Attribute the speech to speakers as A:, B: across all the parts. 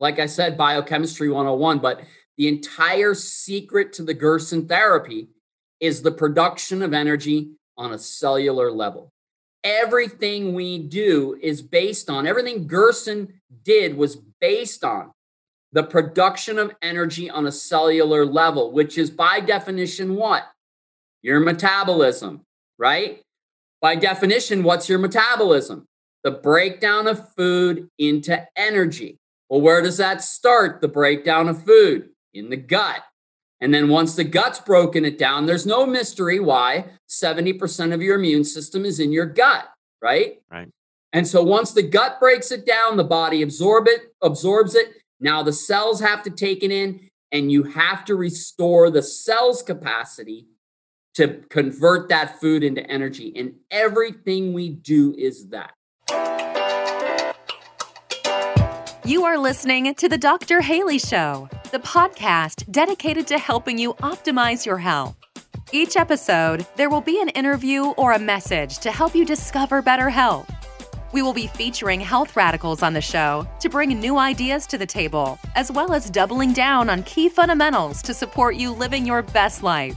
A: like I said, biochemistry 101, but the entire secret to the Gerson therapy is the production of energy on a cellular level. Everything we do is based on, everything Gerson did was based on the production of energy on a cellular level, which is by definition what? Your metabolism, right? By definition, what's your metabolism? The breakdown of food into energy. Well, where does that start? The breakdown of food in the gut. And then once the gut's broken it down, there's no mystery why 70% of your immune system is in your gut, right?
B: Right.
A: And so once the gut breaks it down, the body absorb it, absorbs it. Now the cells have to take it in, and you have to restore the cell's capacity to convert that food into energy. And everything we do is that.
C: You are listening to The Dr. Haley Show, the podcast dedicated to helping you optimize your health. Each episode, there will be an interview or a message to help you discover better health. We will be featuring health radicals on the show to bring new ideas to the table, as well as doubling down on key fundamentals to support you living your best life.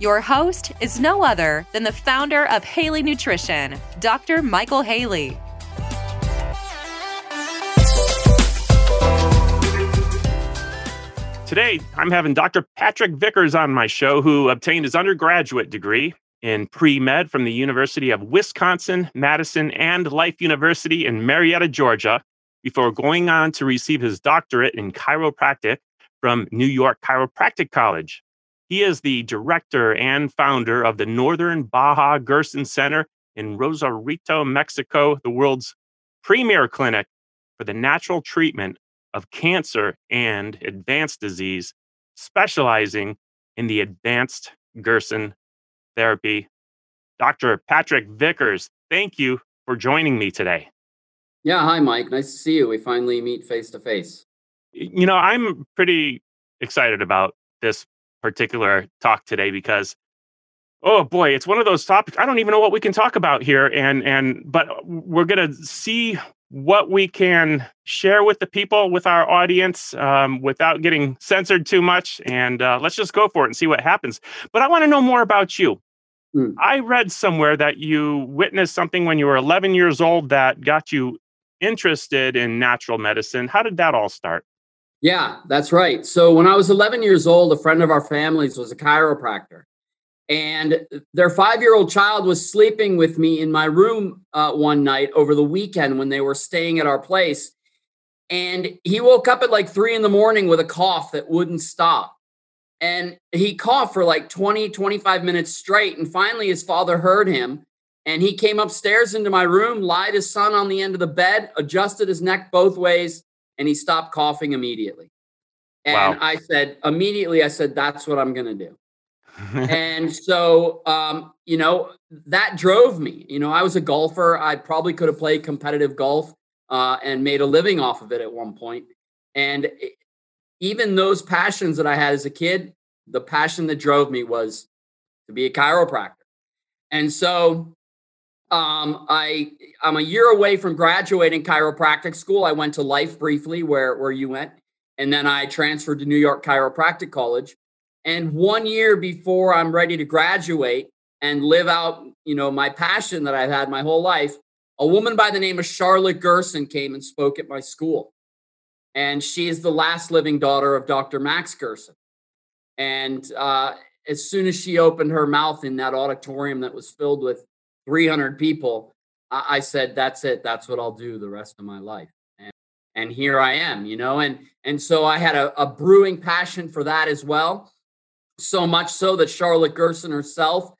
C: Your host is no other than the founder of Haley Nutrition, Dr. Michael Haley.
B: Today, I'm having Dr. Patrick Vickers on my show, who obtained his undergraduate degree in pre med from the University of Wisconsin, Madison, and Life University in Marietta, Georgia, before going on to receive his doctorate in chiropractic from New York Chiropractic College. He is the director and founder of the Northern Baja Gerson Center in Rosarito, Mexico, the world's premier clinic for the natural treatment of cancer and advanced disease, specializing in the advanced Gerson therapy. Dr. Patrick Vickers, thank you for joining me today.
A: Yeah, hi, Mike. Nice to see you. We finally meet face to face.
B: You know, I'm pretty excited about this particular talk today because oh boy it's one of those topics i don't even know what we can talk about here and and but uh, we're going to see what we can share with the people, with our audience, um, without getting censored too much. And uh, let's just go for it and see what happens. But I want to know more about you. Hmm. I read somewhere that you witnessed something when you were 11 years old that got you interested in natural medicine. How did that all start?
A: Yeah, that's right. So when I was 11 years old, a friend of our family's was a chiropractor and their five year old child was sleeping with me in my room uh, one night over the weekend when they were staying at our place. And he woke up at like three in the morning with a cough that wouldn't stop. And he coughed for like 20, 25 minutes straight. And finally, his father heard him. And he came upstairs into my room, lied his son on the end of the bed, adjusted his neck both ways, and he stopped coughing immediately. And wow. I said, immediately, I said, that's what I'm going to do and so, um, you know, that drove me. You know, I was a golfer. I probably could have played competitive golf uh, and made a living off of it at one point. And it, even those passions that I had as a kid, the passion that drove me was to be a chiropractor. And so um, I I'm a year away from graduating chiropractic school. I went to Life briefly, where where you went, and then I transferred to New York Chiropractic College. And one year before I'm ready to graduate and live out, you know, my passion that I've had my whole life, a woman by the name of Charlotte Gerson came and spoke at my school. And she is the last living daughter of Dr. Max Gerson. And uh, as soon as she opened her mouth in that auditorium that was filled with 300 people, I, said, "That's it. That's what I'll do the rest of my life." And, and here I am, you know. And and so I had a, a brewing passion for that as well so much so that Charlotte Gerson herself,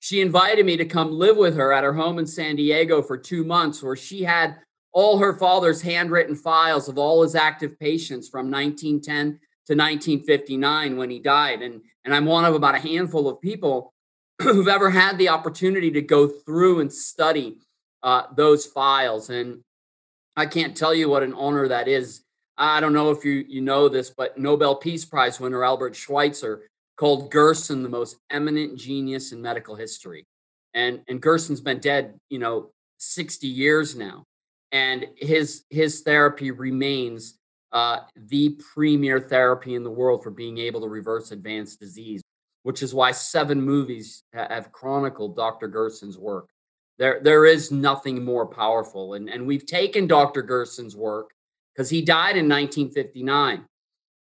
A: she invited me to come live with her at her home in San Diego for two months, where she had all her father's handwritten files of all his active patients from 1910 to 1959 when he died. And, and I'm one of about a handful of people who've ever had the opportunity to go through and study uh, those files. And I can't tell you what an honor that is. I don't know if you you know this, but Nobel Peace Prize winner Albert Schweitzer called Gerson the most eminent genius in medical history. And and Gerson's been dead, you know, 60 years now. And his his therapy remains uh, the premier therapy in the world for being able to reverse advanced disease, which is why seven movies have chronicled Dr. Gerson's work. There, there is nothing more powerful. And, and we've taken Dr. Gerson's work because he died in 1959.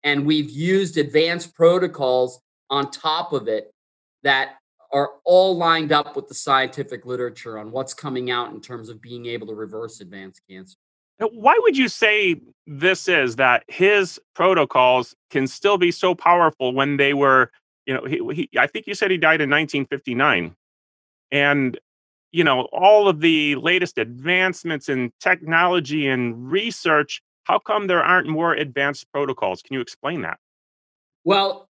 A: And we've used advanced protocols on top of it that are all lined up with the scientific literature on what's coming out in terms of being able to reverse advanced cancer.
B: Why would you say this is that his protocols can still be so powerful when they were, you know, he, he I think you said he died in 1959. And you know, all of the latest advancements in technology and research, how come there aren't more advanced protocols? Can you explain that?
A: Well,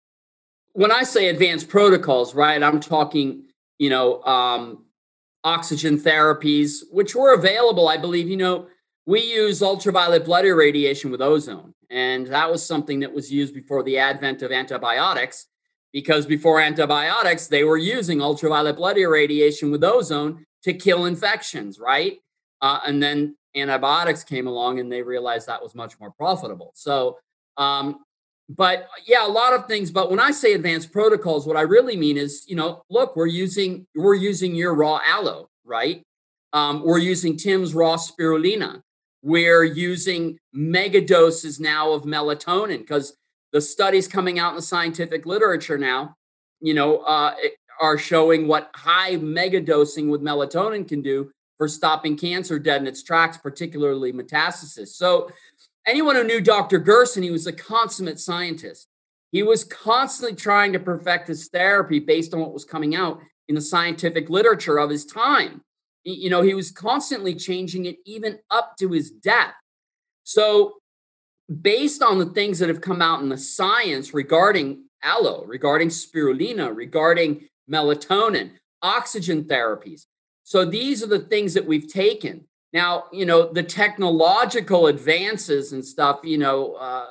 A: when I say advanced protocols, right, I'm talking, you know, um, oxygen therapies, which were available, I believe, you know, we use ultraviolet blood irradiation with ozone. And that was something that was used before the advent of antibiotics, because before antibiotics, they were using ultraviolet blood irradiation with ozone to kill infections, right? Uh, and then antibiotics came along and they realized that was much more profitable. So, um, but yeah, a lot of things. But when I say advanced protocols, what I really mean is, you know, look, we're using we're using your raw aloe, right? Um, we're using Tim's raw spirulina. We're using mega doses now of melatonin because the studies coming out in the scientific literature now, you know, uh, are showing what high mega dosing with melatonin can do for stopping cancer dead in its tracks, particularly metastasis. So anyone who knew Dr. Gerson, he was a consummate scientist. He was constantly trying to perfect his therapy based on what was coming out in the scientific literature of his time. You know, he was constantly changing it even up to his death. So, based on the things that have come out in the science regarding aloe, regarding spirulina, regarding melatonin, oxygen therapies. So, these are the things that we've taken now, you know, the technological advances and stuff, you know, uh,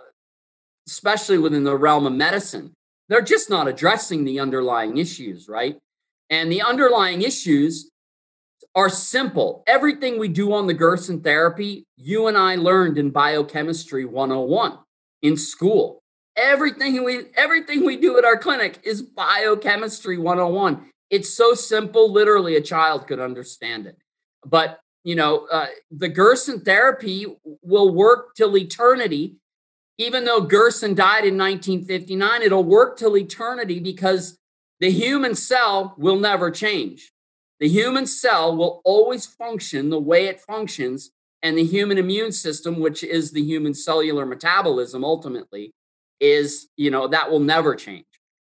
A: especially within the realm of medicine, they're just not addressing the underlying issues, right? And the underlying issues are simple. Everything we do on the Gerson therapy, you and I learned in biochemistry 101 in school. Everything we everything we do at our clinic is biochemistry 101. It's so simple, literally a child could understand it. But you know, uh, the Gerson therapy will work till eternity. Even though Gerson died in 1959, it'll work till eternity because the human cell will never change. The human cell will always function the way it functions, and the human immune system, which is the human cellular metabolism ultimately, is, you know, that will never change.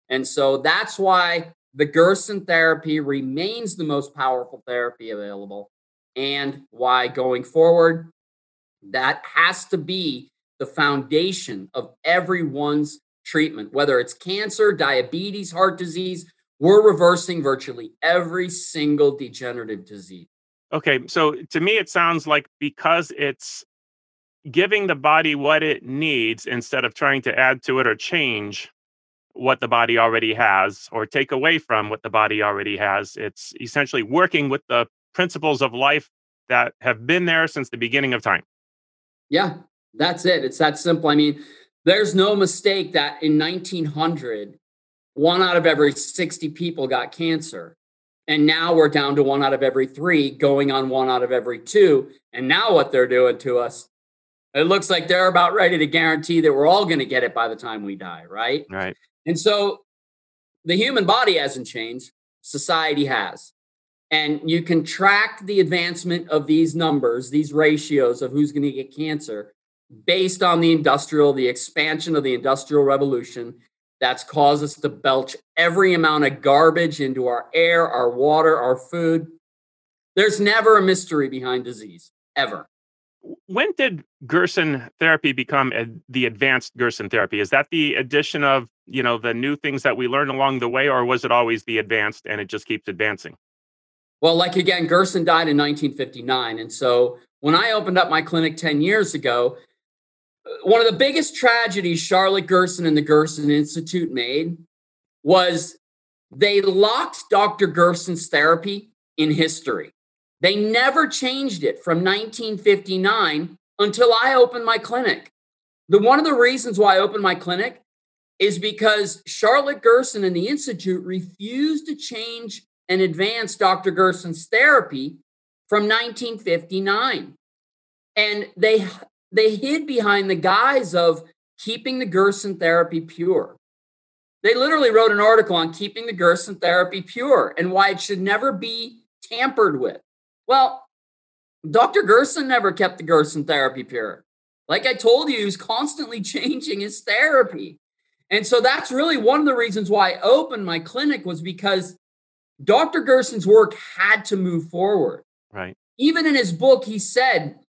A: And so that's why the Gerson therapy remains the most powerful therapy available and why going forward, that has to be the foundation of everyone's treatment, whether it's cancer, diabetes, heart disease. We're reversing virtually every single degenerative disease.
B: Okay, so to me, it sounds like because it's giving the body what it needs instead of trying to add to it or change what the body already has or take away from what the body already has. It's essentially working with the principles of life that have been there since the beginning of time.
A: Yeah, that's it. It's that simple. I mean, there's no mistake that in 1900, one out of every 60 people got cancer. And now we're down to one out of every three, going on one out of every two. And now what they're doing to us, it looks like they're about ready to guarantee that we're all going to get it by the time we die, right?
B: Right.
A: And so the human body hasn't changed, society has and you can track the advancement of these numbers, these ratios of who's going to get cancer based on the industrial, the expansion of the industrial revolution that's caused us to belch every amount of garbage into our air, our water, our food. There's never a mystery behind disease, ever.
B: When did Gerson therapy become the advanced Gerson therapy? Is that the addition of, you know, the new things that we learned along the way, or was it always the advanced and it just keeps advancing?
A: Well, like again, Gerson died in 1959. And so when I opened up my clinic 10 years ago, uh, one of the biggest tragedies Charlotte Gerson and the Gerson Institute made was they locked Dr. Gerson's therapy in history. They never changed it from 1959 until I opened my clinic. the one of the reasons why I opened my clinic is because Charlotte Gerson and the Institute refused to change and advance Dr. Gerson's therapy from 1959. And they they hid behind the guise of keeping the Gerson therapy pure. They literally wrote an article on keeping the Gerson therapy pure and why it should never be tampered with. Well, Dr. Gerson never kept the Gerson therapy pure. Like I told you, he was constantly changing his therapy. And so that's really one of the reasons why I opened my clinic was because Dr. Gerson's work had to move forward.
B: Right.
A: Even in his book, he said,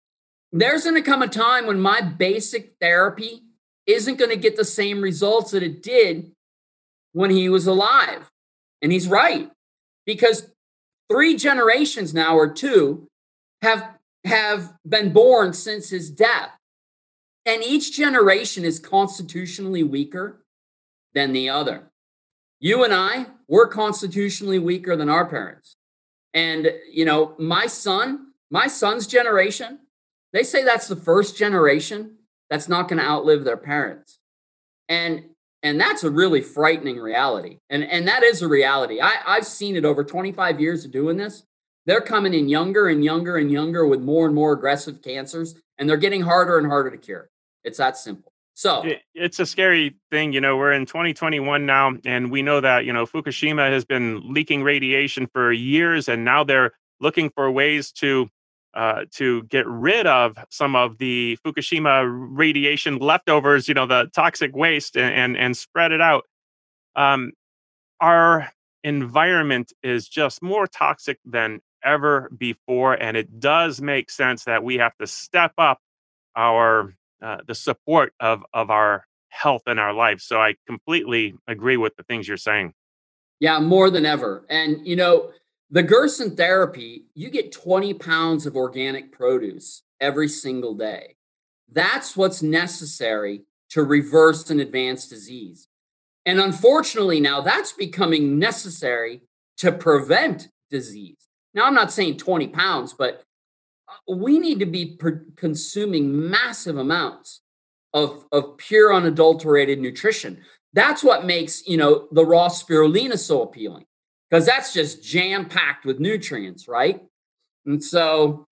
A: there's going to come a time when my basic therapy isn't going to get the same results that it did when he was alive. And he's right because three generations now or two have have been born since his death. And each generation is constitutionally weaker than the other. You and I, we're constitutionally weaker than our parents. And you know, my son, my son's generation, they say that's the first generation that's not going to outlive their parents. And and that's a really frightening reality. And and that is a reality. I, I've seen it over 25 years of doing this. They're coming in younger and younger and younger with more and more aggressive cancers, and they're getting harder and harder to cure. It's that simple. So
B: it's a scary thing. You know, we're in 2021 now, and we know that, you know, Fukushima has been leaking radiation for years, and now they're looking for ways to uh, to get rid of some of the Fukushima radiation leftovers, you know, the toxic waste, and and, and spread it out. Um, our environment is just more toxic than ever before, and it does make sense that we have to step up our uh, the support of of our health in our life. So I completely agree with the things you're saying.
A: Yeah, more than ever, and you know the Gerson therapy, you get 20 pounds of organic produce every single day. That's what's necessary to reverse an advanced disease. And unfortunately, now that's becoming necessary to prevent disease. Now, I'm not saying 20 pounds, but we need to be consuming massive amounts of, of pure unadulterated nutrition. That's what makes, you know, the raw spirulina so appealing because that's just jam packed with nutrients, right? And so,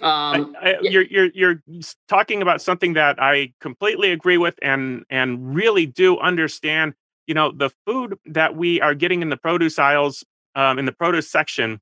A: um,
B: I, I, yeah. you're you're you're talking about something that I completely agree with, and and really do understand. You know, the food that we are getting in the produce aisles, um, in the produce section,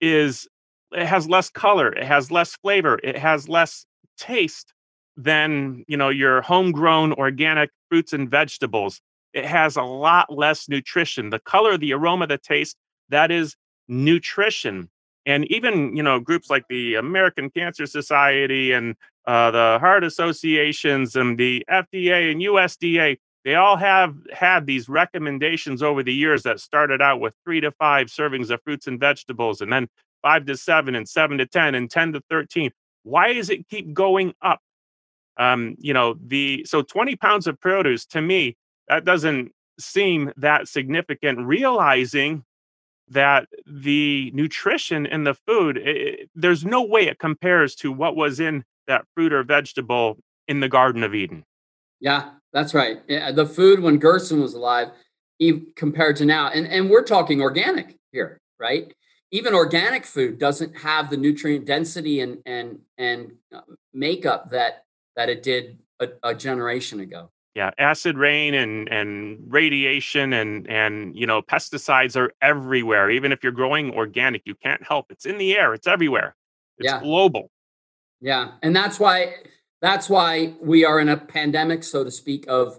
B: is it has less color, it has less flavor, it has less taste than you know your homegrown organic fruits and vegetables it has a lot less nutrition. The color, the aroma, the taste, that is nutrition. And even, you know, groups like the American Cancer Society and uh, the heart associations and the FDA and USDA, they all have had these recommendations over the years that started out with three to five servings of fruits and vegetables, and then five to seven, and seven to 10, and 10 to 13. Why does it keep going up? Um, you know, the so 20 pounds of produce to me that doesn't seem that significant realizing that the nutrition in the food it, there's no way it compares to what was in that fruit or vegetable in the garden of eden
A: yeah that's right yeah, the food when gerson was alive compared to now and, and we're talking organic here right even organic food doesn't have the nutrient density and and and uh, makeup that that it did a, a generation ago.
B: Yeah acid rain and and radiation and and you know pesticides are everywhere. Even if you're growing organic you can't help. It's in the air. It's everywhere. It's yeah. global.
A: Yeah and that's why that's why we are in a pandemic so to speak of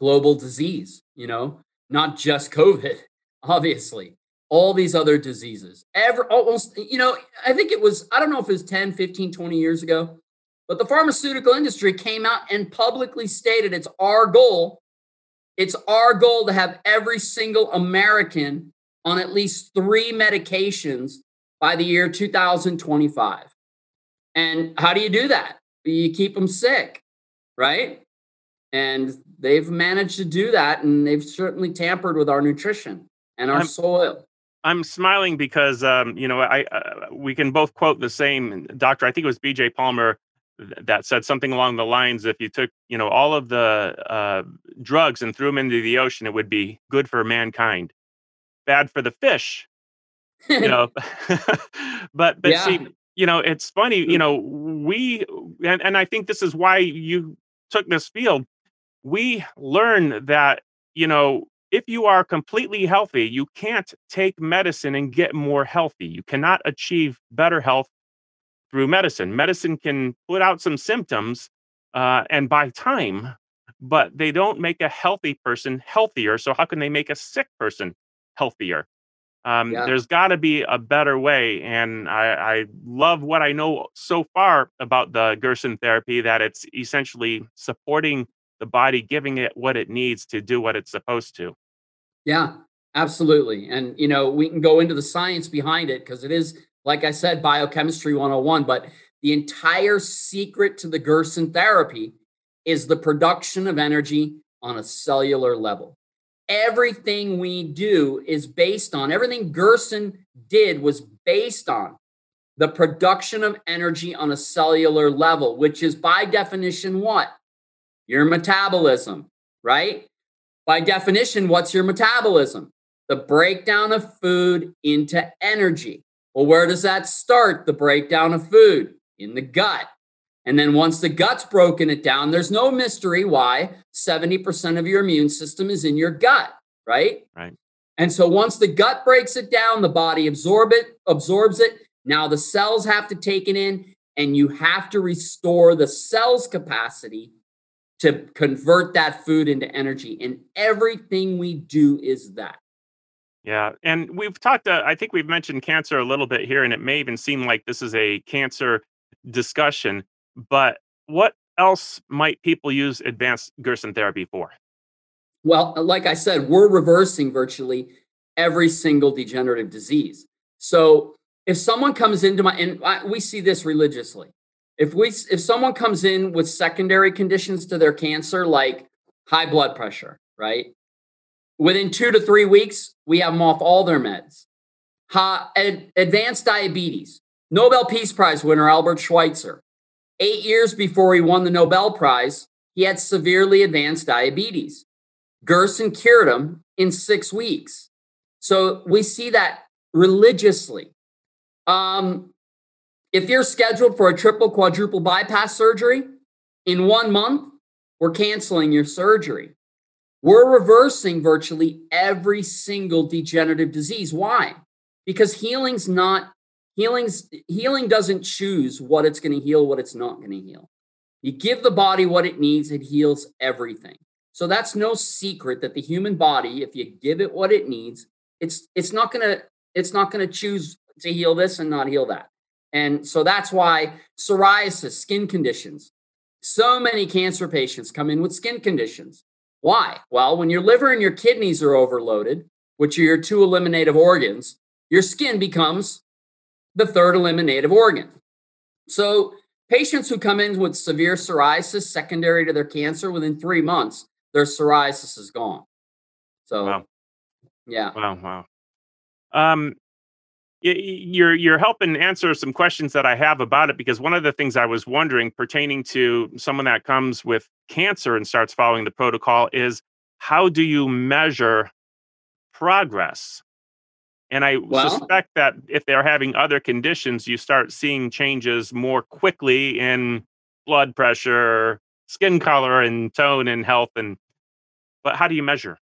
A: global disease you know? Not just covid obviously all these other diseases ever almost you know i think it was i don't know if it was 10 15 20 years ago but the pharmaceutical industry came out and publicly stated it's our goal. It's our goal to have every single American on at least three medications by the year 2025. And how do you do that? You keep them sick, right? And they've managed to do that, and they've certainly tampered with our nutrition and our I'm, soil.
B: I'm smiling because um, you know I uh, we can both quote the same doctor. I think it was B.J. Palmer that said something along the lines if you took you know all of the uh, drugs and threw them into the ocean it would be good for mankind bad for the fish you know but but yeah. see you know it's funny you know we and, and i think this is why you took this field we learn that you know if you are completely healthy you can't take medicine and get more healthy you cannot achieve better health through medicine. Medicine can put out some symptoms uh, and buy time, but they don't make a healthy person healthier. So, how can they make a sick person healthier? Um, yeah. There's got to be a better way. And I, I, love what I know so far about the Gerson therapy that it's essentially supporting the body, giving it what it needs to do what it's supposed to.
A: Yeah, absolutely. And, you know, we can go into the science behind it because it is like I said, biochemistry 101, but the entire secret to the Gerson therapy is the production of energy on a cellular level. Everything we do is based on, everything Gerson did was based on the production of energy on a cellular level, which is by definition what? Your metabolism, right? By definition, what's your metabolism? The breakdown of food into energy. Well, where does that start? The breakdown of food in the gut. And then once the gut's broken it down, there's no mystery why 70% of your immune system is in your gut, right?
B: Right.
A: And so once the gut breaks it down, the body absorb it, absorbs it. Now the cells have to take it in, and you have to restore the cell's capacity to convert that food into energy. And everything we do is that.
B: Yeah, and we've talked. Uh, I think we've mentioned cancer a little bit here, and it may even seem like this is a cancer discussion. But what else might people use advanced Gerson therapy for?
A: Well, uh, like I said, we're reversing virtually every single degenerative disease. So if someone comes into my, and we see this religiously, if we if someone comes in with secondary conditions to their cancer, like high blood pressure, right? Within two to three weeks, we have them off all their meds. Ha, ad, advanced diabetes. Nobel Peace Prize winner Albert Schweitzer. Eight years before he won the Nobel Prize, he had severely advanced diabetes. Gerson cured him in six weeks. So we see that religiously. Um, if you're scheduled for a triple quadruple bypass surgery in one month, we're canceling your surgery. We're reversing virtually every single degenerative disease. Why? Because healing's not healing's healing doesn't choose what it's going to heal, what it's not going to heal. You give the body what it needs, it heals everything. So that's no secret that the human body, if you give it what it needs, it's it's not going to it's not going to choose to heal this and not heal that. And so that's why psoriasis, skin conditions. So many cancer patients come in with skin conditions. Why? Well, when your liver and your kidneys are overloaded, which are your two eliminative organs, your skin becomes the third eliminative organ. So, patients who come in with severe psoriasis secondary to their cancer within three months, their psoriasis is gone. So, wow. yeah.
B: Wow. Wow. Um, you're you're helping answer some questions that I have about it because one of the things I was wondering pertaining to someone that comes with cancer and starts following the protocol is how do you measure progress? And I well, suspect that if they're having other conditions, you start seeing changes more quickly in blood pressure, skin color, and tone and health. And but how do you measure?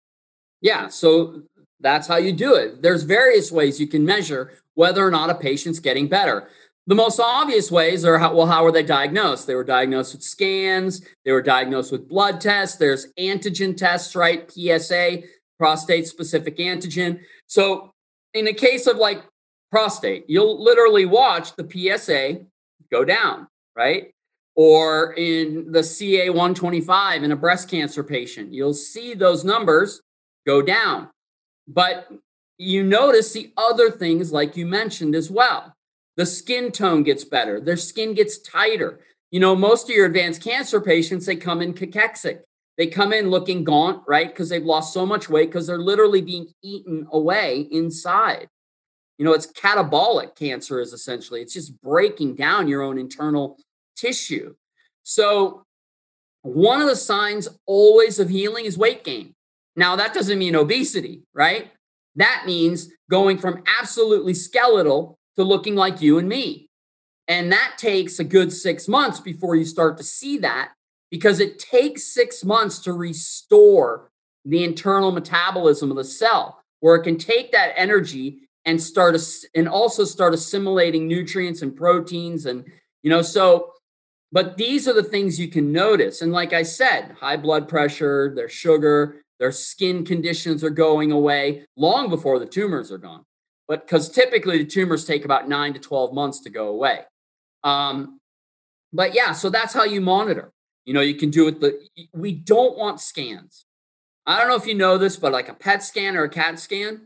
A: Yeah, so that's how you do it. There's various ways you can measure whether or not a patient's getting better. The most obvious ways are how, well, how were they diagnosed? They were diagnosed with scans, they were diagnosed with blood tests, there's antigen tests, right? PSA, prostate specific antigen. So, in the case of like prostate, you'll literally watch the PSA go down, right? Or in the CA 125 in a breast cancer patient, you'll see those numbers go down. But you notice the other things like you mentioned as well. The skin tone gets better, their skin gets tighter. You know, most of your advanced cancer patients, they come in cachexic. They come in looking gaunt, right? Because they've lost so much weight because they're literally being eaten away inside. You know, it's catabolic cancer, is essentially, it's just breaking down your own internal tissue. So, one of the signs always of healing is weight gain. Now, that doesn't mean obesity, right? That means going from absolutely skeletal to looking like you and me. And that takes a good six months before you start to see that because it takes six months to restore the internal metabolism of the cell, where it can take that energy and start and also start assimilating nutrients and proteins and you know so but these are the things you can notice and like i said high blood pressure their sugar their skin conditions are going away long before the tumors are gone but because typically the tumors take about 9 to 12 months to go away um, but yeah so that's how you monitor you know you can do it the we don't want scans i don't know if you know this but like a pet scan or a cat scan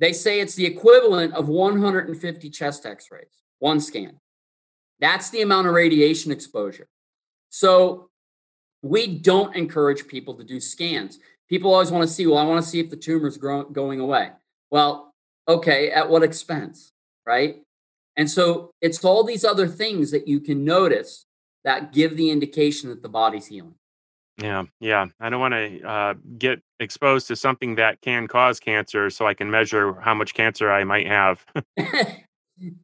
A: they say it's the equivalent of 150 chest x rays, one scan. That's the amount of radiation exposure. So we don't encourage people to do scans. People always want to see, well, I want to see if the tumor's grow- going away. Well, okay, at what expense, right? And so it's all these other things that you can notice that give the indication that the body's healing.
B: Yeah, yeah. I don't want to uh, get exposed to something that can cause cancer, so I can measure how much cancer I might have.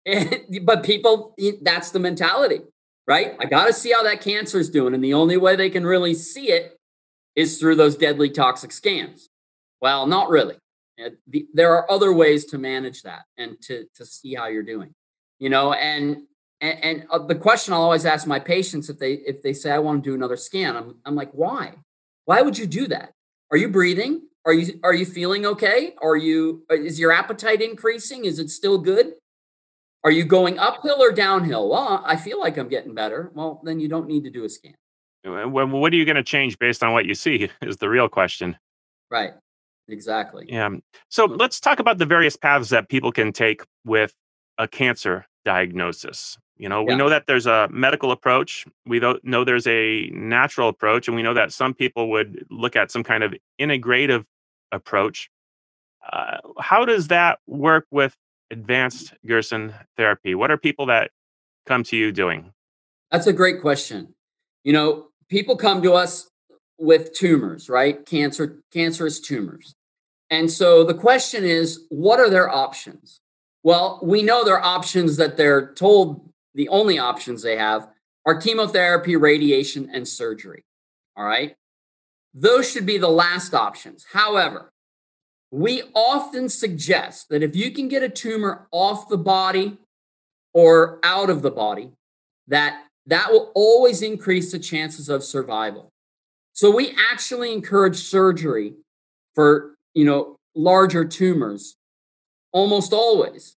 A: but people, that's the mentality, right? I got to see how that cancer is doing, and the only way they can really see it is through those deadly toxic scans. Well, not really. There are other ways to manage that and to to see how you're doing, you know. And and, and uh, the question I'll always ask my patients if they if they say I want to do another scan, I'm I'm like, why? Why would you do that? Are you breathing? Are you are you feeling okay? Are you uh, is your appetite increasing? Is it still good? Are you going uphill or downhill? Well, I feel like I'm getting better. Well, then you don't need to do a scan.
B: Well, what are you going to change based on what you see? Is the real question.
A: Right. Exactly.
B: Yeah. So let's talk about the various paths that people can take with a cancer diagnosis. You know, we yeah. know that there's a medical approach. We know there's a natural approach, and we know that some people would look at some kind of integrative approach. Uh, how does that work with advanced Gerson therapy? What are people that come to you doing?
A: That's a great question. You know, people come to us with tumors, right? Cancer, cancerous tumors. And so the question is, what are their options? Well, we know their options that they're told the only options they have are chemotherapy, radiation, and surgery. All right. Those should be the last options. However, we often suggest that if you can get a tumor off the body or out of the body, that that will always increase the chances of survival. So we actually encourage surgery for, you know, larger tumors almost always.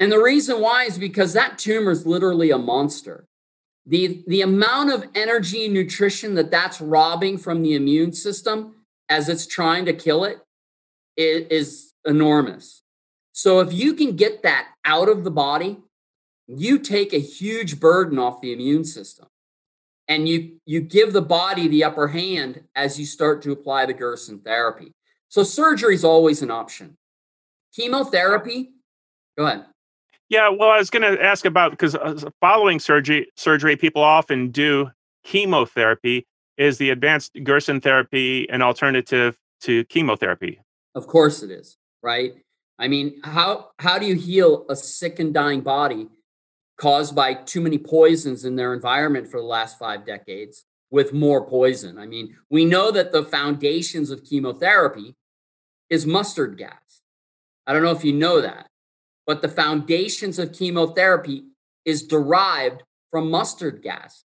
A: And the reason why is because that tumor is literally a monster. The, the amount of energy and nutrition that that's robbing from the immune system as it's trying to kill it is, is enormous. So if you can get that out of the body, you take a huge burden off the immune system and you you give the body the upper hand as you start to apply the Gerson therapy. So surgery is always an option. Chemotherapy, go ahead.
B: Yeah, well, I was going to ask about because uh, following surgery, surgery, people often do chemotherapy. Is the advanced Gerson therapy an alternative to chemotherapy?
A: Of course, it is. Right. I mean, how how do you heal a sick and dying body caused by too many poisons in their environment for the last five decades with more poison? I mean, we know that the foundations of chemotherapy is mustard gas. I don't know if you know that but the foundations of chemotherapy is derived from mustard gas.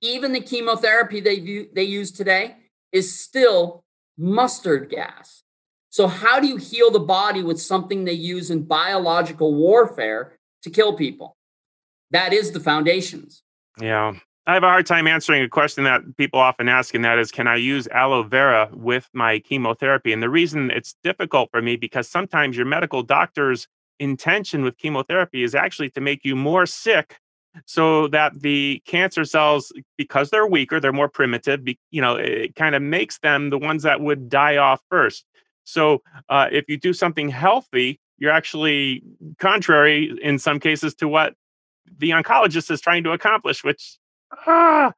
A: Even the chemotherapy they, they use today is still mustard gas. So, how do you heal the body with something they use in biological warfare to kill people? That is the foundations.
B: Yeah. I have a hard time answering a question that people often ask, and that is, can I use aloe vera with my chemotherapy? And the reason it's difficult for me because sometimes your medical doctors intention with chemotherapy is actually to make you more sick so that the cancer cells because they're weaker they're more primitive you know it kind of makes them the ones that would die off first so uh, if you do something healthy you're actually contrary in some cases to what the oncologist is trying to accomplish which ah.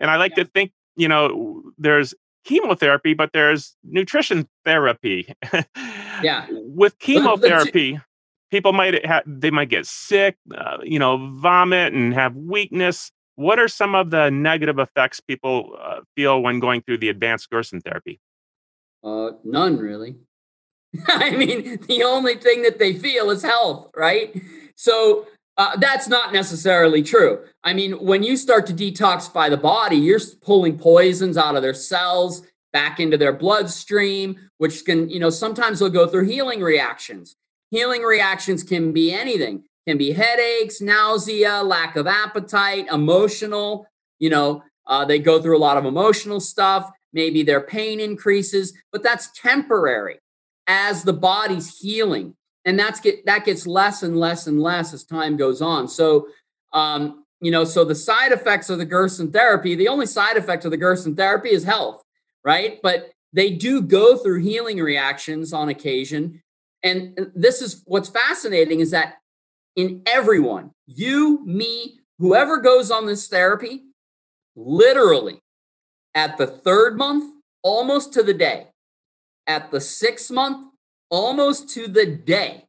B: And I like yeah. to think, you know, there's chemotherapy, but there's nutrition therapy.
A: yeah.
B: With chemotherapy, people might have they might get sick, uh, you know, vomit and have weakness. What are some of the negative effects people uh, feel when going through the advanced Gerson therapy?
A: Uh, none really. I mean, the only thing that they feel is health, right? So uh, that's not necessarily true. I mean, when you start to detoxify the body, you're pulling poisons out of their cells back into their bloodstream, which can, you know, sometimes they'll go through healing reactions. Healing reactions can be anything, can be headaches, nausea, lack of appetite, emotional, you know, uh, they go through a lot of emotional stuff. Maybe their pain increases, but that's temporary as the body's healing and that's get that gets less and less and less as time goes on. So um, you know so the side effects of the gerson therapy the only side effect of the gerson therapy is health right? But they do go through healing reactions on occasion. And this is what's fascinating is that in everyone you me whoever goes on this therapy literally at the third month almost to the day at the sixth month almost to the day.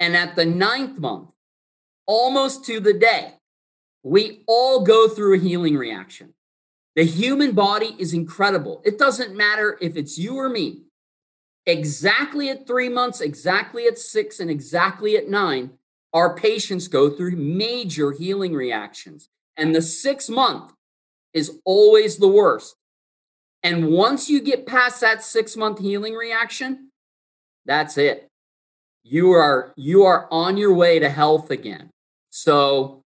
A: And at the ninth month, almost to the day, we all go through a healing reaction. The human body is incredible. It doesn't matter if it's you or me. Exactly at three months, exactly at six, and exactly at nine, our patients go through major healing reactions. And the six month is always the worst. And once you get past that six month healing reaction, that's it. You are you are on your way to health again. So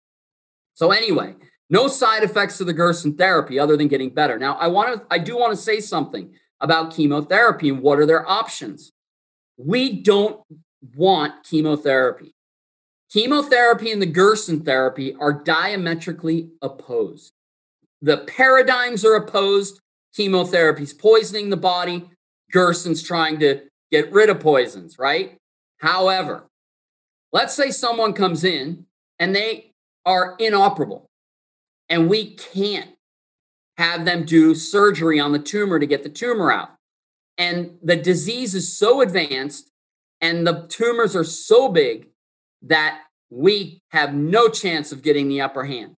A: so anyway, no side effects to the Gerson therapy other than getting better. Now, I want to I do want to say something about chemotherapy and what are their options. We don't want chemotherapy. Chemotherapy and the Gerson therapy are diametrically opposed. The paradigms are opposed. Chemotherapy's poisoning the body. Gerson's trying to get rid of poisons, right? However, let's say someone comes in and they are inoperable and we can't have them do surgery on the tumor to get the tumor out. And the disease is so advanced and the tumors are so big that we have no chance of getting the upper hand.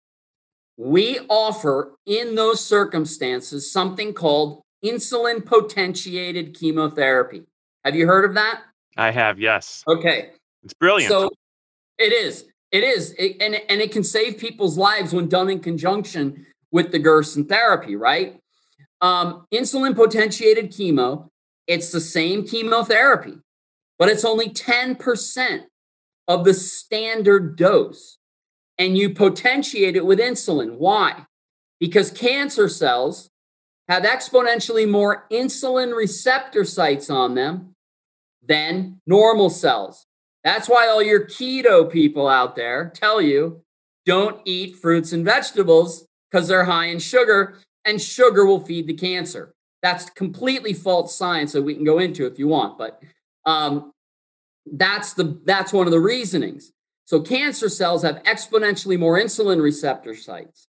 A: We offer, in those circumstances, something called insulin potentiated chemotherapy. Have you heard of that?
B: I have, yes.
A: Okay.
B: It's brilliant.
A: So it is. It is. It, and, and it can save people's lives when done in conjunction with the Gerson therapy, right? Um, insulin potentiated chemo, it's the same chemotherapy, but it's only 10% of the standard dose. And you potentiate it with insulin. Why? Because cancer cells have exponentially more insulin receptor sites on them than normal cells. That's why all your keto people out there tell you don't eat fruits and vegetables because they're high in sugar and sugar will feed the cancer. That's completely false science that we can go into if you want, but um, that's the that's one of the reasonings. So cancer cells have exponentially more insulin receptor sites.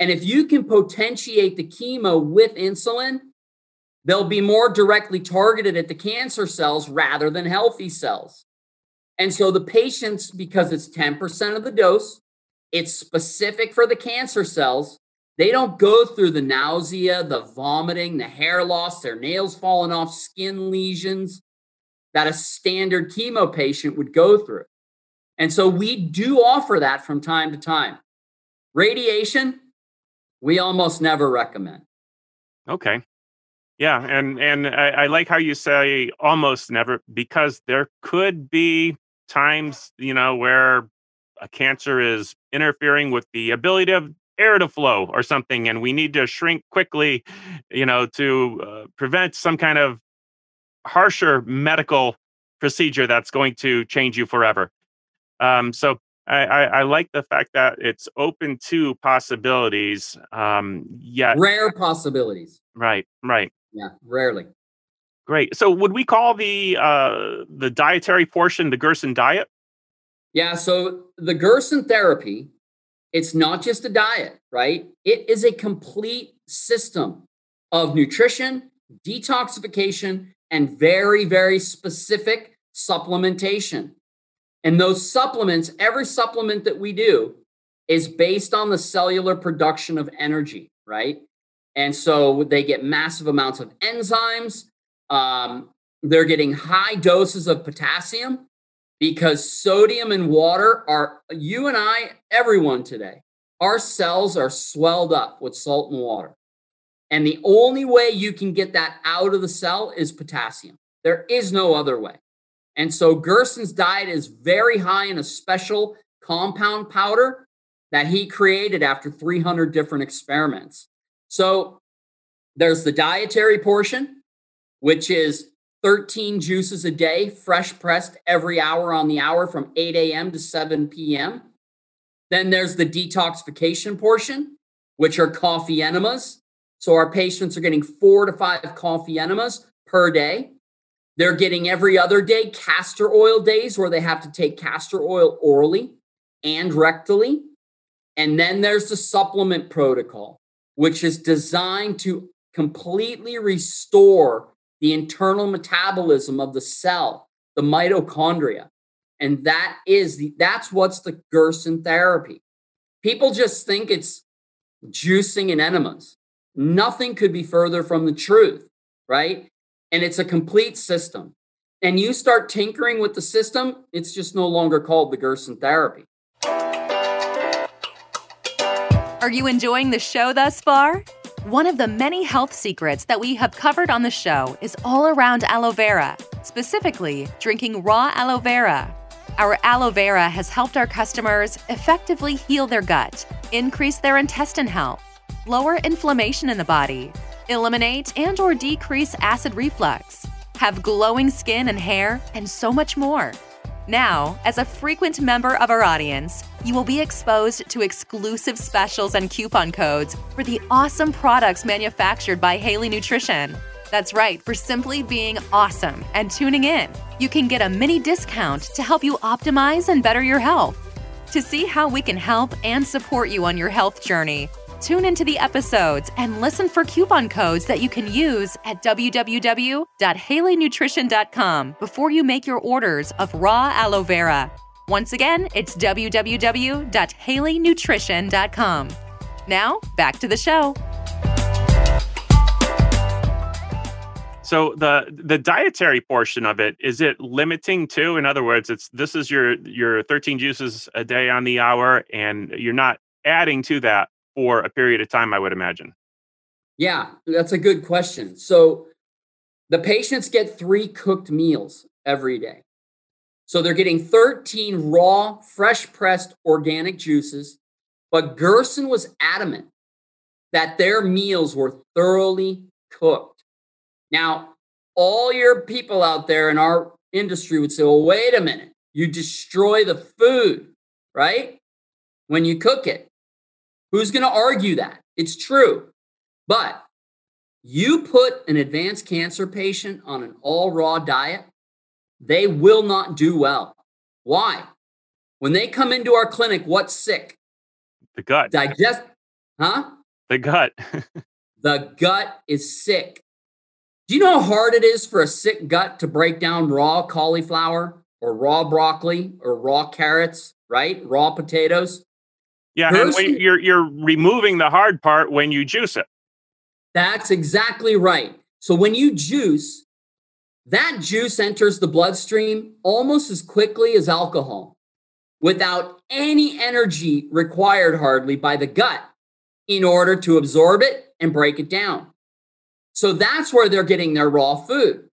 A: And if you can potentiate the chemo with insulin, They'll be more directly targeted at the cancer cells rather than healthy cells. And so the patients, because it's 10% of the dose, it's specific for the cancer cells. They don't go through the nausea, the vomiting, the hair loss, their nails falling off, skin lesions that a standard chemo patient would go through. And so we do offer that from time to time. Radiation, we almost never recommend.
B: Okay. Yeah, and and I, I, like how you say almost never because there could be times you know where a cancer is interfering with the ability of air to flow or something, and we need to shrink quickly, you know, to uh, prevent some kind of harsher medical procedure that's going to change you forever. Um, so I, I, I, like the fact that it's open to possibilities. Um, yet
A: rare possibilities.
B: Right, right.
A: Yeah, rarely.
B: Great. So would we call the uh, the dietary portion the Gerson diet?
A: Yeah. So the Gerson therapy it's not just a diet, right? It is a complete system of nutrition, detoxification, and very, very specific supplementation. And those supplements, every supplement that we do is based on the cellular production of energy, right? And so they get massive amounts of enzymes. Um, they're getting high doses of potassium because sodium and water are, you and I, everyone today, our cells are swelled up with salt and water. And the only way you can get that out of the cell is potassium. There is no other way. And so Gerson's diet is very high in a special compound powder that he created after 300 different experiments. So there's the dietary portion, which is 13 juices a day, fresh pressed every hour on the hour from 8 a.m. to 7 p.m. Then there's the detoxification portion, which are coffee enemas. So our patients are getting four to five coffee enemas per day. They're getting every other day castor oil days where they have to take castor oil orally and rectally. And then there's the supplement protocol, which is designed to completely restore the internal metabolism of the cell, the mitochondria. And that is the that's what's the Gerson therapy. People just think it's juicing and enemas. Nothing could be further from the truth, right? and it's a complete system. And you start tinkering with the system, it's just no longer called the Gerson therapy.
C: Are you enjoying the show thus far? One of the many health secrets that we have covered on the show is all around aloe vera, specifically drinking raw aloe vera. Our aloe vera has helped our customers effectively heal their gut, increase their intestine health, lower inflammation in the body, eliminate and or decrease acid reflux, have glowing skin and hair, and so much more. Now, as a frequent member of our audience, you will be exposed to exclusive specials and coupon codes for the awesome products manufactured by Haley Nutrition. That's right, for simply being awesome and tuning in, you can get a mini discount to help you optimize and better your health. To see how we can help and support you on your health journey, Tune into the episodes and listen for coupon codes that you can use at www.haleynutrition.com before you make your orders of raw aloe vera. Once again, it's www.haleynutrition.com. Now, back to the show.
B: So the the dietary portion of it is it limiting too? In other words, it's this is your your 13 juices a day on the hour, and you're not adding to that for a period of time, I would imagine.
A: Yeah, that's a good question. So the patients get three cooked meals every day. So they're getting 13 raw, fresh pressed organic juices. But Gerson was adamant that their meals were thoroughly cooked. Now, all your people out there in our industry would say, well, wait a minute, you destroy the food, right? When you cook it. Who's going to argue that? It's true. But you put an advanced cancer patient on an all raw diet, they will not do well. Why? When they come into our clinic, what's sick?
B: The gut.
A: Digest, huh?
B: The gut.
A: the gut is sick. Do you know how hard it is for a sick gut to break down raw cauliflower or raw broccoli or raw carrots, right? Raw potatoes.
B: Yeah, and when you're you're removing the hard part when you juice it.
A: That's exactly right. So when you juice, that juice enters the bloodstream almost as quickly as alcohol without any energy required hardly by the gut in order to absorb it and break it down. So that's where they're getting their raw food.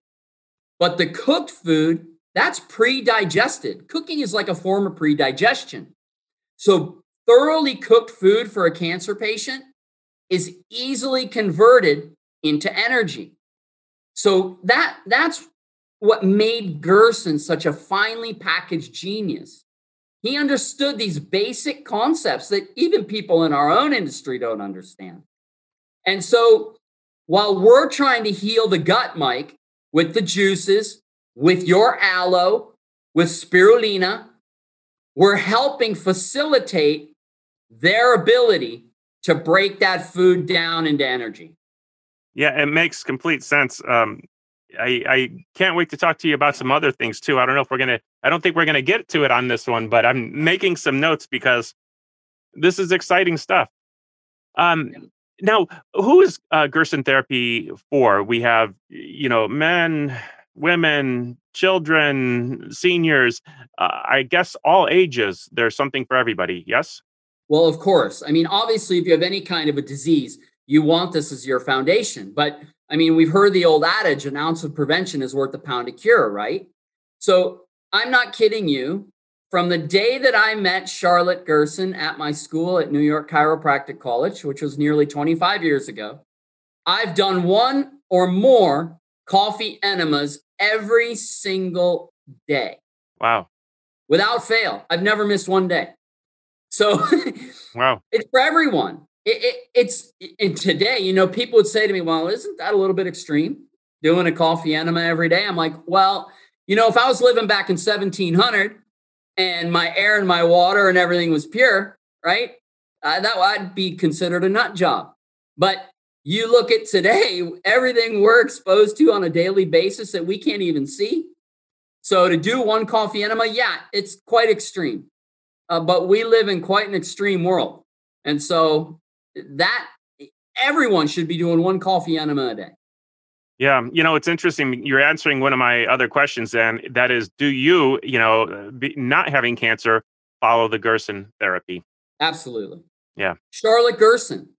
A: But the cooked food, that's pre digested. Cooking is like a form of pre digestion. So thoroughly cooked food for a cancer patient is easily converted into energy. So that that's what made Gerson such a finely packaged genius. He understood these basic concepts that even people in our own industry don't understand. And so while we're trying to heal the gut, Mike, with the juices, with your aloe, with spirulina, we're helping facilitate their ability to break that food down into energy.
B: Yeah, it makes complete sense. Um, I, I can't wait to talk to you about some other things too. I don't know if we're gonna. I don't think we're gonna get to it on this one, but I'm making some notes because this is exciting stuff. Um, now, who is uh, Gerson therapy for? We have, you know, men, women, children, seniors. Uh, I guess all ages. There's something for everybody. Yes.
A: Well, of course. I mean, obviously, if you have any kind of a disease, you want this as your foundation. But I mean, we've heard the old adage an ounce of prevention is worth a pound of cure, right? So I'm not kidding you. From the day that I met Charlotte Gerson at my school at New York Chiropractic College, which was nearly 25 years ago, I've done one or more coffee enemas every single day.
B: Wow.
A: Without fail. I've never missed one day. So
B: wow.
A: It's for everyone. It, it, it's and today, you know, people would say to me, "Well, isn't that a little bit extreme? Doing a coffee enema every day?" I'm like, "Well, you know, if I was living back in 1700 and my air and my water and everything was pure, right? Uh, that would be considered a nut job. But you look at today, everything we're exposed to on a daily basis that we can't even see. So to do one coffee enema, yeah, it's quite extreme. Uh, but we live in quite an extreme world. And so that everyone should be doing one coffee enema a day.
B: Yeah, you know, it's interesting. You're answering one of my other questions, and that is, do you, you know, be, not having cancer, follow the Gerson therapy?
A: Absolutely.
B: Yeah.
A: Charlotte Gerson.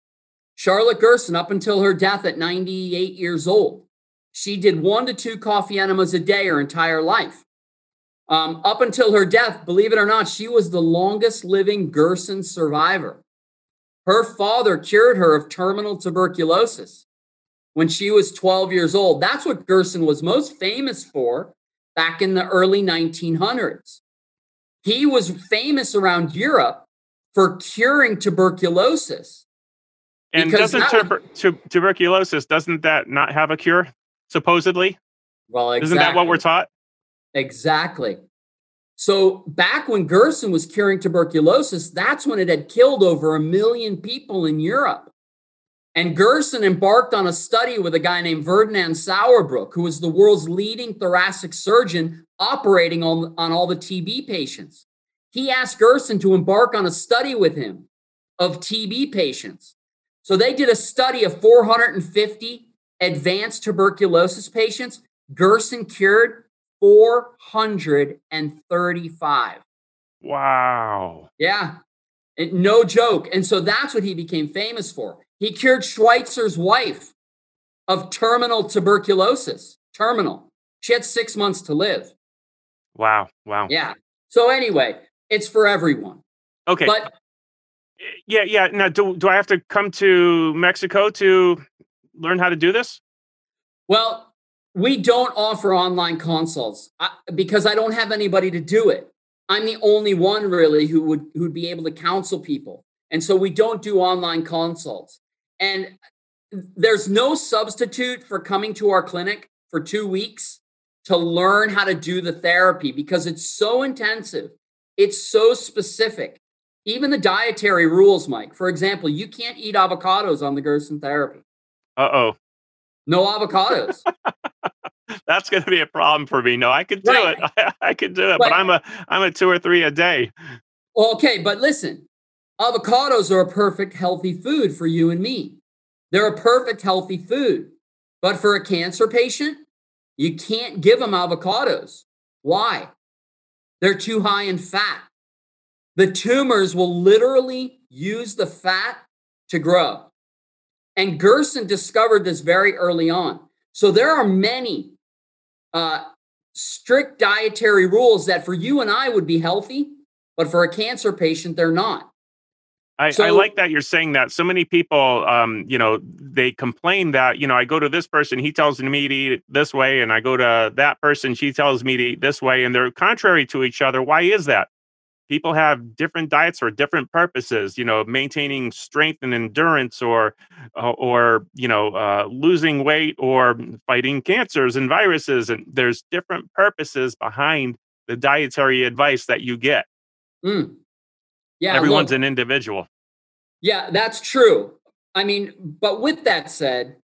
A: Charlotte Gerson, up until her death at 98 years old, she did one to two coffee enemas a day her entire life. Um, up until her death, believe it or not, she was the longest living Gerson survivor. Her father cured her of terminal tuberculosis when she was 12 years old. That's what Gerson was most famous for back in the early 1900s. He was famous around Europe for curing tuberculosis.
B: And doesn't tuber- tu- tuberculosis doesn't that not have a cure supposedly?
A: Well, exactly.
B: isn't that what we're taught?
A: Exactly. So back when Gerson was curing tuberculosis, that's when it had killed over a million people in Europe. And Gerson embarked on a study with a guy named Ferdinand Sauerbruch, who was the world's leading thoracic surgeon operating on, on all the TB patients. He asked Gerson to embark on a study with him of TB patients. So they did a study of 450 advanced tuberculosis patients. Gerson cured 435.
B: Wow.
A: Yeah. No joke. And so that's what he became famous for. He cured Schweitzer's wife of terminal tuberculosis. Terminal. She had six months to live.
B: Wow. Wow.
A: Yeah. So anyway, it's for everyone.
B: Okay.
A: But eh,
B: yeah, yeah. Now, do, do I have to come to Mexico to learn how to do this?
A: Well, we don't offer online consults because I don't have anybody to do it. I'm the only one really who would who'd be able to counsel people. And so we don't do online consults. And there's no substitute for coming to our clinic for 2 weeks to learn how to do the therapy because it's so intensive. It's so specific. Even the dietary rules, Mike. For example, you can't eat avocados on the Gerson therapy.
B: Uh-oh.
A: No avocados.
B: That's going to be a problem for me. No, I could do right. it. I, I, could do it, but, but I'm a I'm a two or three a day.
A: Okay, but listen, avocados are a perfect healthy food for you and me. They're a perfect healthy food. But for a cancer patient, you can't give them avocados. Why? They're too high in fat. The tumors will literally use the fat to grow. And Gerson discovered this very early on. So there are many uh, strict dietary rules that for you and I would be healthy, but for a cancer patient, they're not.
B: I, so, I, like that you're saying that. So many people, um, you know, they complain that, you know, I go to this person, he tells me to eat this way, and I go to that person, she tells me to eat this way, and they're contrary to each other. Why is that? People have different diets for different purposes you know maintaining strength and endurance or uh, or you know uh, losing weight or fighting cancers and viruses and there's different purposes behind the dietary advice that you get
A: mm. yeah
B: everyone's an individual
A: Yeah, that's true. I mean, but with that said,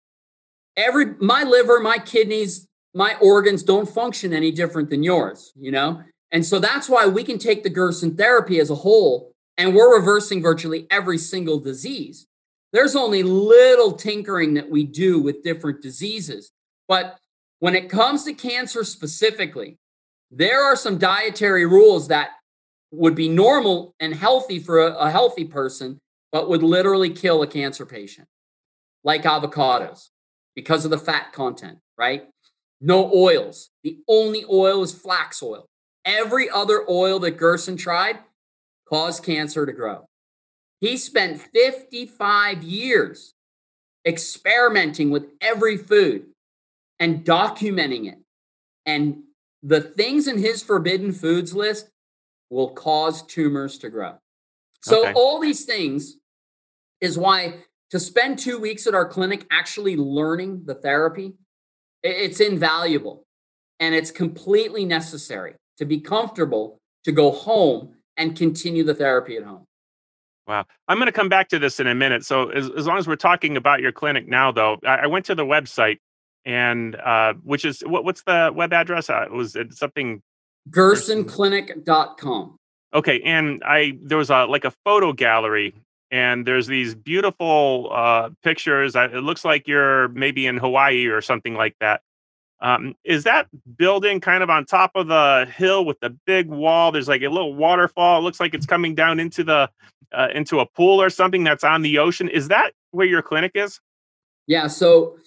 A: every my liver, my kidneys, my organs don't function any different than yours, you know? And so that's why we can take the Gerson therapy as a whole and we're reversing virtually every single disease. There's only little tinkering that we do with different diseases. But when it comes to cancer specifically, there are some dietary rules that would be normal and healthy for a, a healthy person, but would literally kill a cancer patient, like avocados because of the fat content, right? No oils. The only oil is flax oil. Every other oil that Gerson tried caused cancer to grow. He spent 55 years experimenting with every food and documenting it. And the things in his forbidden foods list will cause tumors to grow. So, okay. all these things is why to spend two weeks at our clinic actually learning the therapy, it's invaluable and it's completely necessary to be comfortable to go home and continue the therapy at home.
B: Wow. I'm going to come back to this in a minute. So, as, as long as we're talking about your clinic now, though, I, I went to the website and uh, which is what, what's the web address? Uh, was it something?
A: GersonClinic.com.
B: Okay. And I, there was a, like a photo gallery and there's these beautiful uh, pictures. It looks like you're maybe in Hawaii or something like that. Um, is that building kind of on top of the hill with the big wall? There's like a little waterfall. It looks like it's coming down into the uh, into a pool or something that's on the ocean. Is that where your clinic is?
A: Yeah. So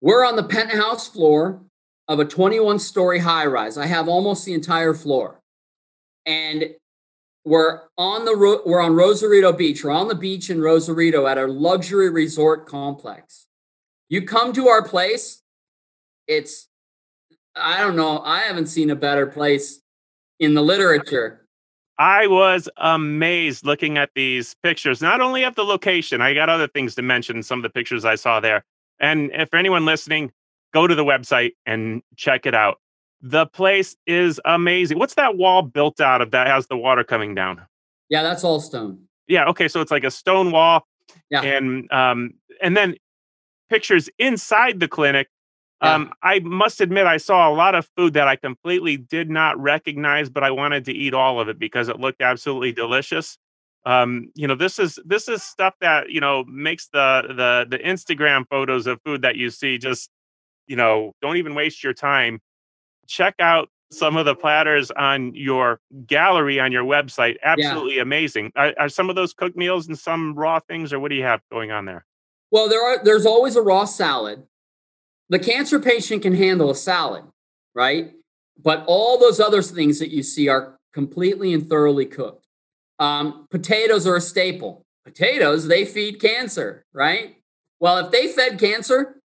A: we're on the penthouse floor of a 21 story high rise. I have almost the entire floor, and we're on the we're on Rosarito Beach. We're on the beach in Rosarito at our luxury resort complex. You come to our place, it's I don't know, I haven't seen a better place in the literature.
B: I was amazed looking at these pictures, not only of the location, I got other things to mention, some of the pictures I saw there. And if anyone listening, go to the website and check it out. The place is amazing. What's that wall built out of that has the water coming down?
A: Yeah, that's all stone.
B: Yeah, okay, so it's like a stone wall. Yeah. And um and then pictures inside the clinic yeah. Um, I must admit, I saw a lot of food that I completely did not recognize, but I wanted to eat all of it because it looked absolutely delicious. Um, you know, this is this is stuff that you know makes the the the Instagram photos of food that you see just you know don't even waste your time. Check out some of the platters on your gallery on your website. Absolutely yeah. amazing. Are, are some of those cooked meals and some raw things, or what do you have going on there?
A: Well, there are. There's always a raw salad the cancer patient can handle a salad, right? But all those other things that you see are completely and thoroughly cooked. Um, potatoes are a staple. Potatoes, they feed cancer, right? Well, if they fed cancer,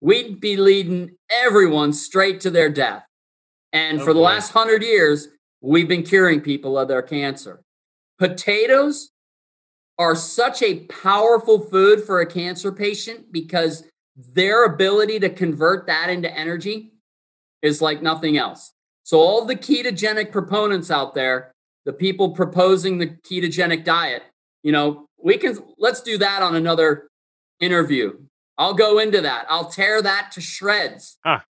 A: we'd be leading everyone straight to their death. And for the last hundred years, we've been curing people of their cancer. Potatoes are such a powerful food for a cancer patient because their ability to convert that into energy is like nothing else. So, all the ketogenic proponents out there, the people proposing the ketogenic diet, you know, we can let's do that on another interview. I'll go into that. I'll tear that to shreds. Huh.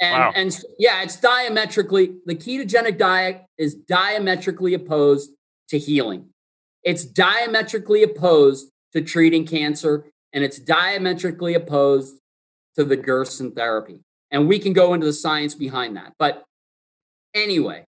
A: And wow. and yeah, it's diametrically the ketogenic diet is diametrically opposed to healing. It's diametrically opposed to treating cancer and it's diametrically opposed to the Gerson therapy. And we can go into the science behind that. But anyway,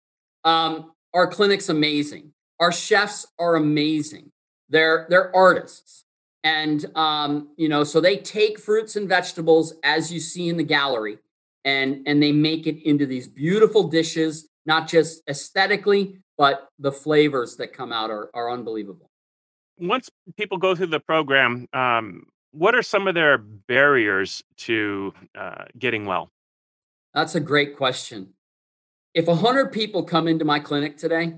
A: um, our clinic's amazing. Our chefs are amazing. They're they're artists. And um, you know, so they take fruits and vegetables as you see in the gallery and and they make it into these beautiful dishes, not just aesthetically, but the flavors that come out are, are unbelievable
B: once people go through the program, um, what are some of their barriers to uh, getting well?
A: That's a great question. If 100 people come into my clinic today,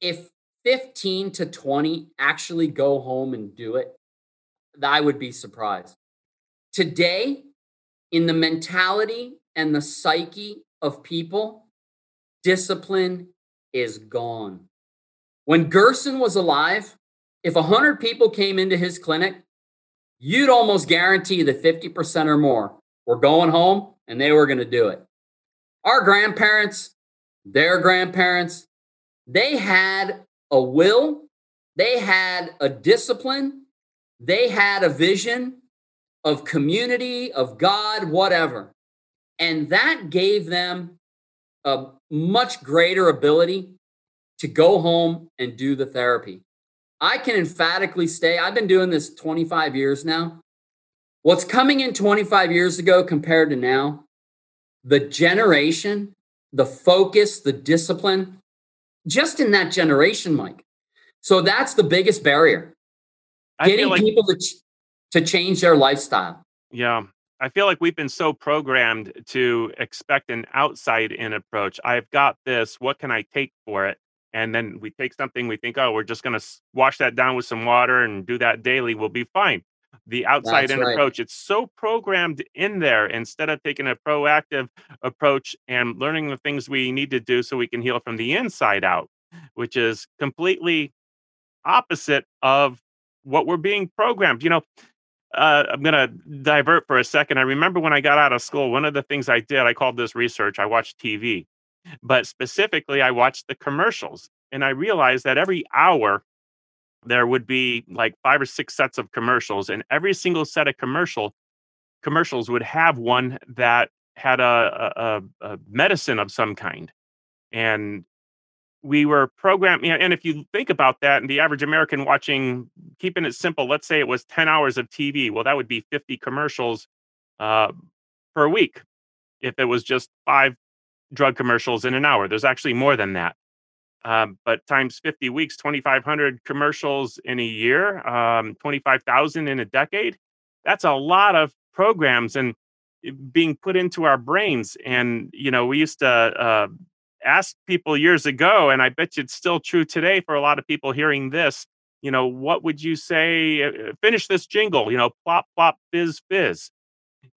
A: if 15 to 20 actually go home and do it, I would be surprised. Today, in the mentality and the psyche of people, discipline is gone. When Gerson was alive, if 100 people came into his clinic, you'd almost guarantee that 50% or more were going home and they were going to do it. Our grandparents, their grandparents, they had a will, they had a discipline, they had a vision of community, of God, whatever. And that gave them a much greater ability to go home and do the therapy. I can emphatically say I've been doing this 25 years now. What's coming in 25 years ago compared to now, the generation, the focus, the discipline, just in that generation, Mike. So that's the biggest barrier. Getting like, people to, ch- to change their lifestyle.
B: Yeah. I feel like we've been so programmed to expect an outside in approach. I've got this. What can I take for it? And then we take something we think oh we're just going to wash that down with some water and do that daily we'll be fine the outside in right. approach it's so programmed in there instead of taking a proactive approach and learning the things we need to do so we can heal from the inside out which is completely opposite of what we're being programmed you know uh, I'm going to divert for a second. I remember when I got out of school, one of the things I did, I called this research. I watched TV. But specifically, I watched the commercials and I realized that every hour there would be like five or six sets of commercials, and every single set of commercial commercials would have one that had a, a, a medicine of some kind. And we were programmed, and if you think about that, and the average American watching, keeping it simple, let's say it was 10 hours of TV, well, that would be 50 commercials uh, per week if it was just five drug commercials in an hour. There's actually more than that. Um, but times 50 weeks, 2,500 commercials in a year, um, 25,000 in a decade. That's a lot of programs and eh, being put into our brains. And, you know, we used to uh, ask people years ago, and I bet you it's still true today for a lot of people hearing this, you know, what would you say? Uh, finish this jingle, you know, plop, plop, fizz, fizz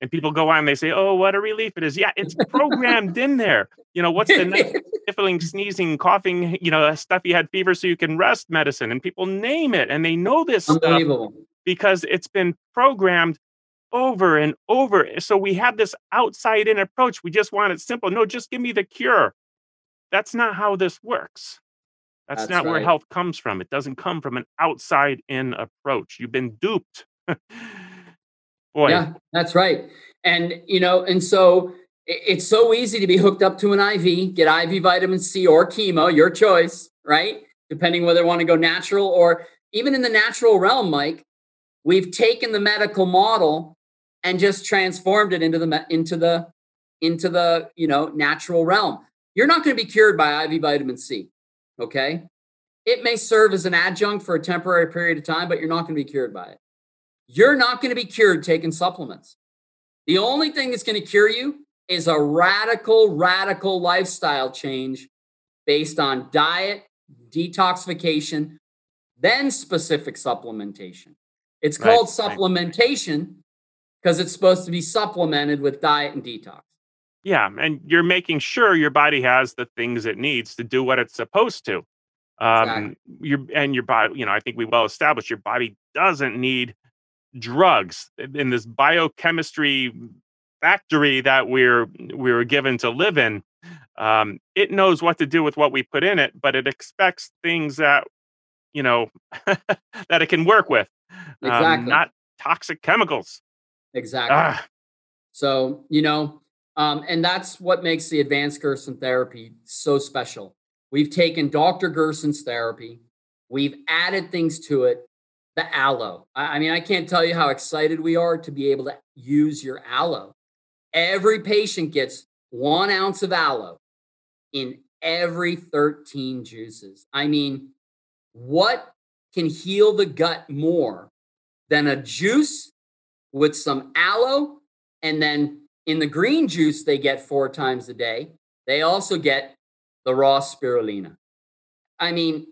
B: and people go on and they say, "Oh, what a relief it is!" Yeah, it's programmed in there. You know, what's the sniffling, sneezing, coughing? You know, stuff you had fever so you can rest medicine, and people name it, and they know this stuff because it's been programmed over and over. So we have this outside in approach. We just want it simple. No, just give me the cure. That's not how this works. That's, That's not right. where health comes from. It doesn't come from an outside in approach. You've been duped.
A: Boy. Yeah, that's right. And, you know, and so it's so easy to be hooked up to an IV, get IV vitamin C or chemo, your choice, right? Depending whether you want to go natural or even in the natural realm, Mike, we've taken the medical model and just transformed it into the into the into the you know natural realm. You're not going to be cured by IV vitamin C, okay? It may serve as an adjunct for a temporary period of time, but you're not going to be cured by it. You're not going to be cured taking supplements. The only thing that's going to cure you is a radical, radical lifestyle change based on diet, detoxification, then specific supplementation. It's right, called supplementation because it's supposed to be supplemented with diet and detox.
B: Yeah, and you're making sure your body has the things it needs to do what it's supposed to. Um, exactly. your and your body, you know, I think we well established your body doesn't need drugs in this biochemistry factory that we're we were given to live in um, it knows what to do with what we put in it but it expects things that you know that it can work with um, exactly. Um, not toxic chemicals
A: exactly ah. so you know um, and that's what makes the advanced gerson therapy so special we've taken dr gerson's therapy we've added things to it the aloe. I, mean, I can't tell you how excited we are to be able to use your aloe. Every patient gets one ounce of aloe in every 13 juices. I mean, what can heal the gut more than a juice with some aloe? And then in the green juice, they get four times a day. They also get the raw spirulina. I mean,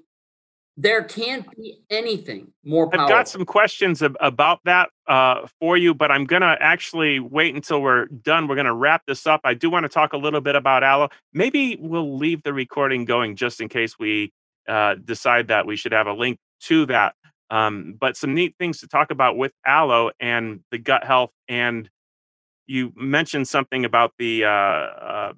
A: there can't be anything more powerful.
B: I've got some questions ab- about that uh, for you, but I'm going to actually wait until we're done. We're going to wrap this up. I do want to talk a little bit about aloe. Maybe we'll leave the recording going just in case we uh, decide that we should have a link to that. Um, but some neat things to talk about with aloe and the gut health. And you mentioned something about the uh, uh,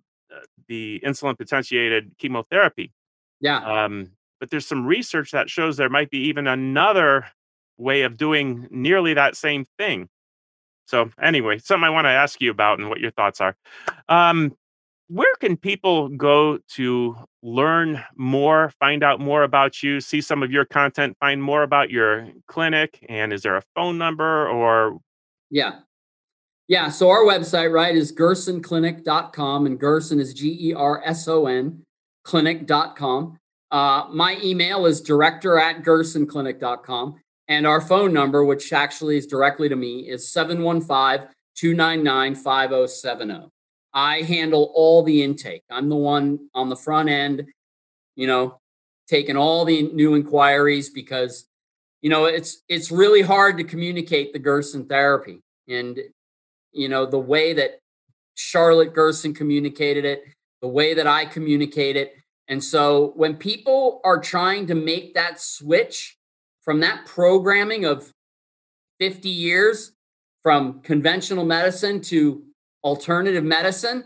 B: the insulin potentiated chemotherapy.
A: Yeah.
B: Um, but there's some research that shows there might be even another way of doing nearly that same thing. So anyway, something I want to ask you about and what your thoughts are. Um, where can people go to learn more, find out more about you, see some of your content, find more about your clinic? And is there a phone number or?
A: Yeah. Yeah. So our website, right, is gersonclinic.com and Gerson is G E R S O N clinic.com. Uh, my email is director at gersonclinic.com. And our phone number, which actually is directly to me, is 715 299 5070. I handle all the intake. I'm the one on the front end, you know, taking all the new inquiries because, you know, it's it's really hard to communicate the Gerson therapy. And, you know, the way that Charlotte Gerson communicated it, the way that I communicate it. And so when people are trying to make that switch from that programming of 50 years from conventional medicine to alternative medicine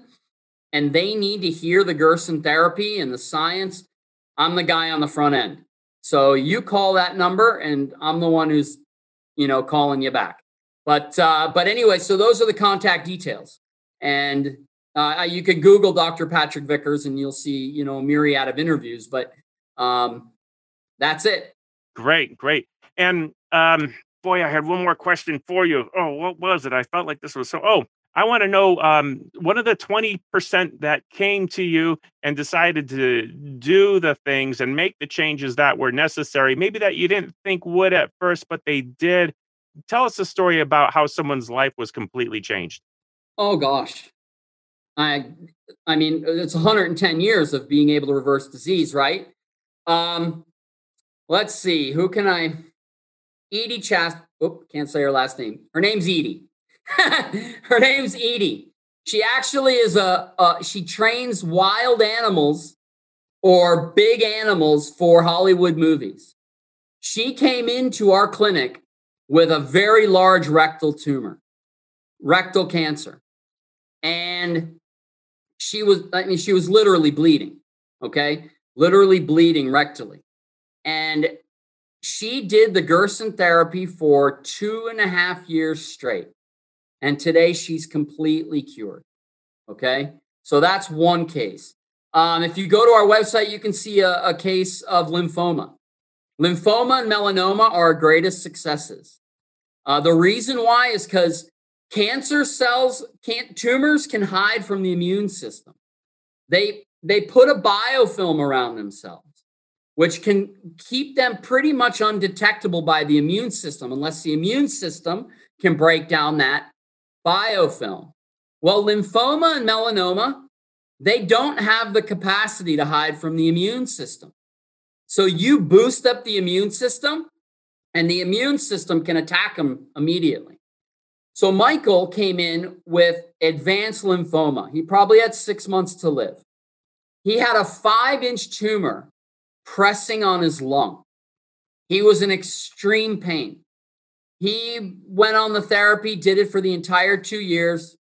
A: and they need to hear the Gerson therapy and the science, I'm the guy on the front end. So you call that number and I'm the one who's, you know, calling you back. But uh, but anyway, so those are the contact details. And uh, you could Google Dr. Patrick Vickers and you'll see, you know, a myriad of interviews, but um, that's it.
B: Great, great. And um, boy, I had one more question for you. Oh, what was it? I felt like this was so. Oh, I want to know um, one of the 20% that came to you and decided to do the things and make the changes that were necessary, maybe that you didn't think would at first, but they did. Tell us a story about how someone's life was completely changed.
A: Oh gosh. I I mean, it's 110 years of being able to reverse disease, right? Um, let's see, who can I Edie Chast. Oh, can't say her last name. Her name's Edie. her name's Edie. She actually is a, a, she trains wild animals or big animals for Hollywood movies. She came into our clinic with a very large rectal tumor, rectal cancer. And she was, I mean, she was literally bleeding, okay? Literally bleeding rectally. And she did the Gerson therapy for two and a half years straight. And today she's completely cured. Okay. So that's one case. Um, if you go to our website, you can see a, a case of lymphoma. Lymphoma and melanoma are our greatest successes. Uh, the reason why is because cancer cells, can, tumors can hide from the immune system. They they put a biofilm around themselves, which can keep them pretty much undetectable by the immune system, unless the immune system can break down that biofilm. Well, lymphoma and melanoma, they don't have the capacity to hide from the immune system. So you boost up the immune system, and the immune system can attack them immediately. So Michael came in with advanced lymphoma. He probably had six months to live. He had a five inch tumor pressing on his lung. He was in extreme pain. He went on the therapy, did it for the entire two years,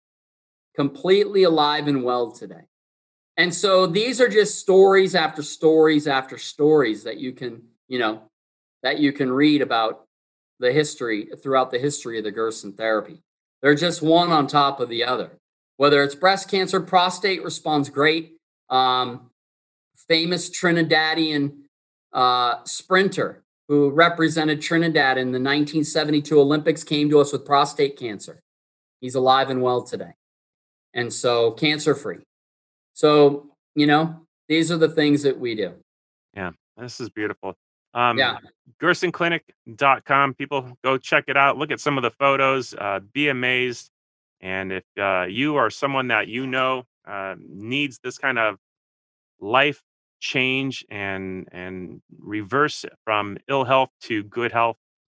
A: completely alive and well today. And so these are just stories after stories after stories that you can, you know, that you can read about the history throughout the history of the Gerson therapy. They're just one on top of the other. Whether it's breast cancer, prostate responds great. Um, famous Trinidadian uh, sprinter who represented Trinidad in the 1972 Olympics, came to us with prostate cancer. He's alive and well today. And so cancer free. So, you know, these are the things that we do.
B: Yeah, this is beautiful. Um,
A: yeah.
B: GersonClinic.com. People go check it out. Look at some of the photos. Uh, be amazed. And if uh, you or someone that you know uh, needs this kind of life change and and reverse from ill health to good health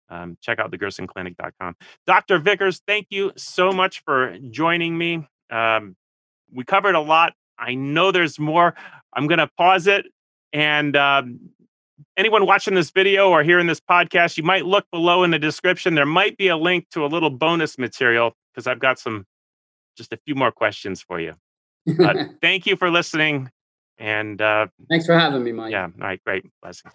B: um, check out the gersonclinic.com dr vickers thank you so much for joining me um, we covered a lot i know there's more i'm going to pause it and um, anyone watching this video or hearing this podcast, you might look below in the description. There might be a link to a little bonus material because I've got some, just a few more questions for you. But thank you for listening. And uh,
A: thanks for having me, Mike.
B: Yeah. All right. Great. Blessing.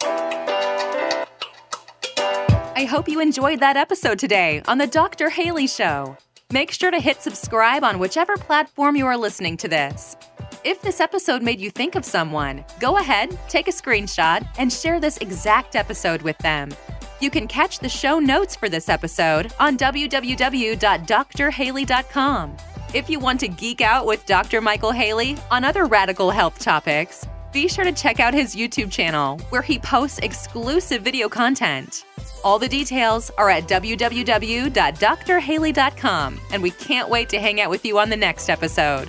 C: I hope you enjoyed that episode today on The Dr. Haley Show. Make sure to hit subscribe on whichever platform you are listening to this. If this episode made you think of someone, go ahead, take a screenshot, and share this exact episode with them. You can catch the show notes for this episode on www.drhaley.com. If you want to geek out with Dr. Michael Haley on other radical health topics, be sure to check out his YouTube channel, where he posts exclusive video content. All the details are at www.drhaley.com, and we can't wait to hang out with you on the next episode.